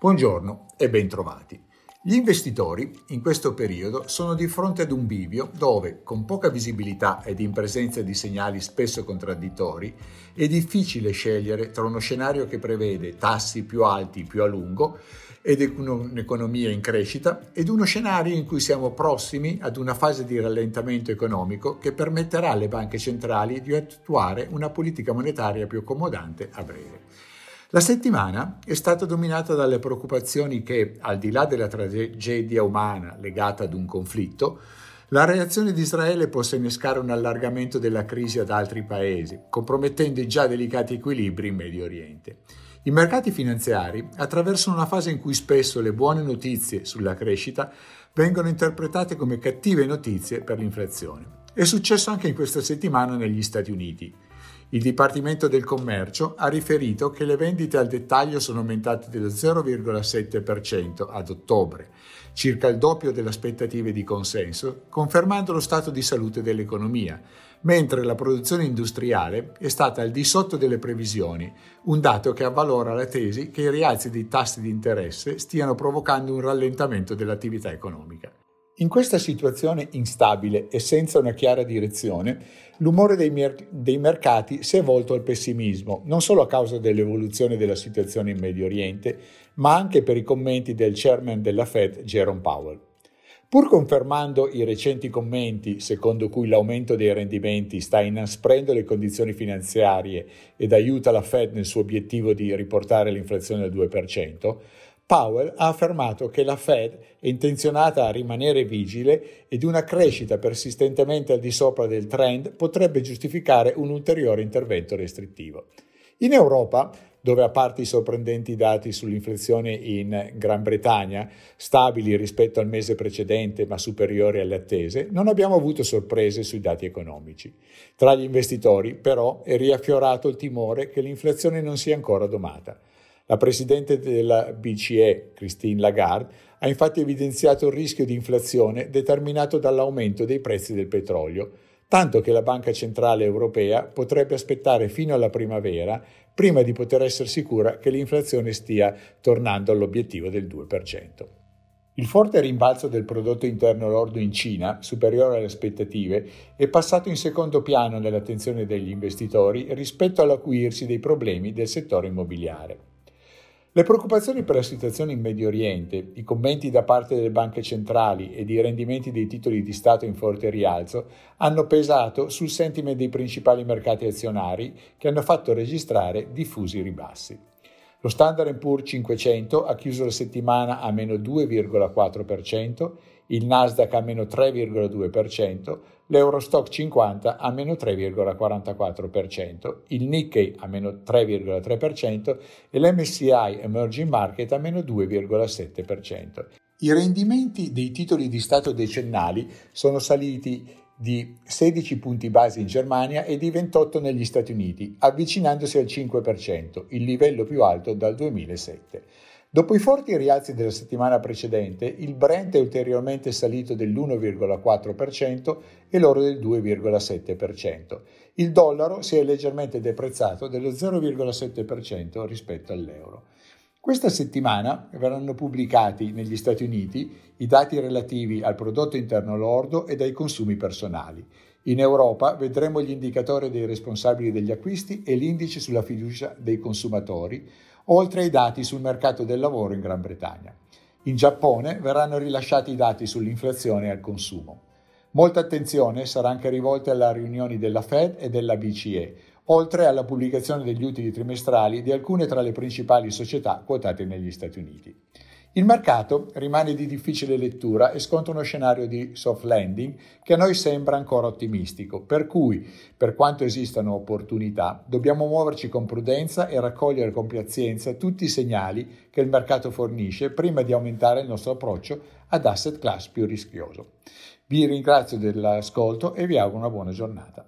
Buongiorno e bentrovati. Gli investitori in questo periodo sono di fronte ad un bivio dove, con poca visibilità ed in presenza di segnali spesso contraddittori, è difficile scegliere tra uno scenario che prevede tassi più alti più a lungo ed un'economia in crescita ed uno scenario in cui siamo prossimi ad una fase di rallentamento economico che permetterà alle banche centrali di attuare una politica monetaria più accomodante a breve. La settimana è stata dominata dalle preoccupazioni che, al di là della tragedia umana legata ad un conflitto, la reazione di Israele possa innescare un allargamento della crisi ad altri paesi, compromettendo i già delicati equilibri in Medio Oriente. I mercati finanziari attraversano una fase in cui spesso le buone notizie sulla crescita vengono interpretate come cattive notizie per l'inflazione. È successo anche in questa settimana negli Stati Uniti. Il Dipartimento del Commercio ha riferito che le vendite al dettaglio sono aumentate dello 0,7% ad ottobre, circa il doppio delle aspettative di consenso, confermando lo stato di salute dell'economia, mentre la produzione industriale è stata al di sotto delle previsioni, un dato che avvalora la tesi che i rialzi dei tassi di interesse stiano provocando un rallentamento dell'attività economica. In questa situazione instabile e senza una chiara direzione, l'umore dei, mer- dei, mercati si è volto al pessimismo, non solo a causa dell'evoluzione della situazione in Medio Oriente, ma anche per i commenti del chairman della Fed, Jerome Powell. Pur confermando i recenti commenti secondo cui l'aumento dei rendimenti sta inasprendo le condizioni finanziarie ed aiuta la Fed nel suo obiettivo di riportare l'inflazione al 2%, Powell ha affermato che la Fed è intenzionata a rimanere vigile ed una crescita persistentemente al di sopra del trend potrebbe giustificare un ulteriore intervento restrittivo. In Europa, dove a parte i sorprendenti dati sull'inflazione in Gran Bretagna, stabili rispetto al mese precedente ma superiori alle attese, non abbiamo avuto sorprese sui dati economici. Tra gli investitori, però, è riaffiorato il timore che l'inflazione non sia ancora domata. La Presidente della BCE, Christine Lagarde, ha infatti evidenziato il rischio di inflazione determinato dall'aumento dei prezzi del petrolio, tanto che la Banca Centrale Europea potrebbe aspettare fino alla primavera prima di poter essere sicura che l'inflazione stia tornando all'obiettivo del 2%. Il forte rimbalzo del prodotto interno lordo in Cina, superiore alle aspettative, è passato in secondo piano nell'attenzione degli investitori rispetto all'acuirsi dei problemi del settore immobiliare. Le preoccupazioni per la situazione in Medio Oriente, i commenti da parte delle banche centrali ed i rendimenti dei titoli di Stato in forte rialzo hanno pesato sul sentiment dei principali mercati azionari che hanno fatto registrare diffusi ribassi. Lo Standard Poor's 500 ha chiuso la settimana a meno 2,4%, il Nasdaq a meno 3,2%, l'Eurostock 50 a meno 3,44%, il Nikkei a meno 3,3% e l'MSCI Emerging Market a meno 2,7%. I rendimenti dei titoli di Stato decennali sono saliti di 16 punti base in Germania e di 28 negli Stati Uniti, avvicinandosi al 5%, il livello più alto dal 2007. Dopo i forti rialzi della settimana precedente, il Brent è ulteriormente salito dell'1,4% e l'oro del 2,7%. Il dollaro si è leggermente deprezzato dello 0,7% rispetto all'euro. Questa settimana verranno pubblicati negli Stati Uniti i dati relativi al prodotto interno lordo e ai consumi personali. In Europa vedremo gli indicatori dei responsabili degli acquisti e l'indice sulla fiducia dei consumatori, oltre ai dati sul mercato del lavoro in Gran Bretagna. In Giappone verranno rilasciati i dati sull'inflazione e al consumo. Molta attenzione sarà anche rivolta alle riunioni della Fed e della BCE, oltre alla pubblicazione degli utili trimestrali di alcune tra le principali società quotate negli Stati Uniti. Il mercato rimane di difficile lettura e sconta uno scenario di soft landing che a noi sembra ancora ottimistico, per cui, per quanto esistano opportunità, dobbiamo muoverci con prudenza e raccogliere con pazienza tutti i segnali che il mercato fornisce prima di aumentare il nostro approccio ad asset class più rischioso. Vi ringrazio dell'ascolto e vi auguro una buona giornata.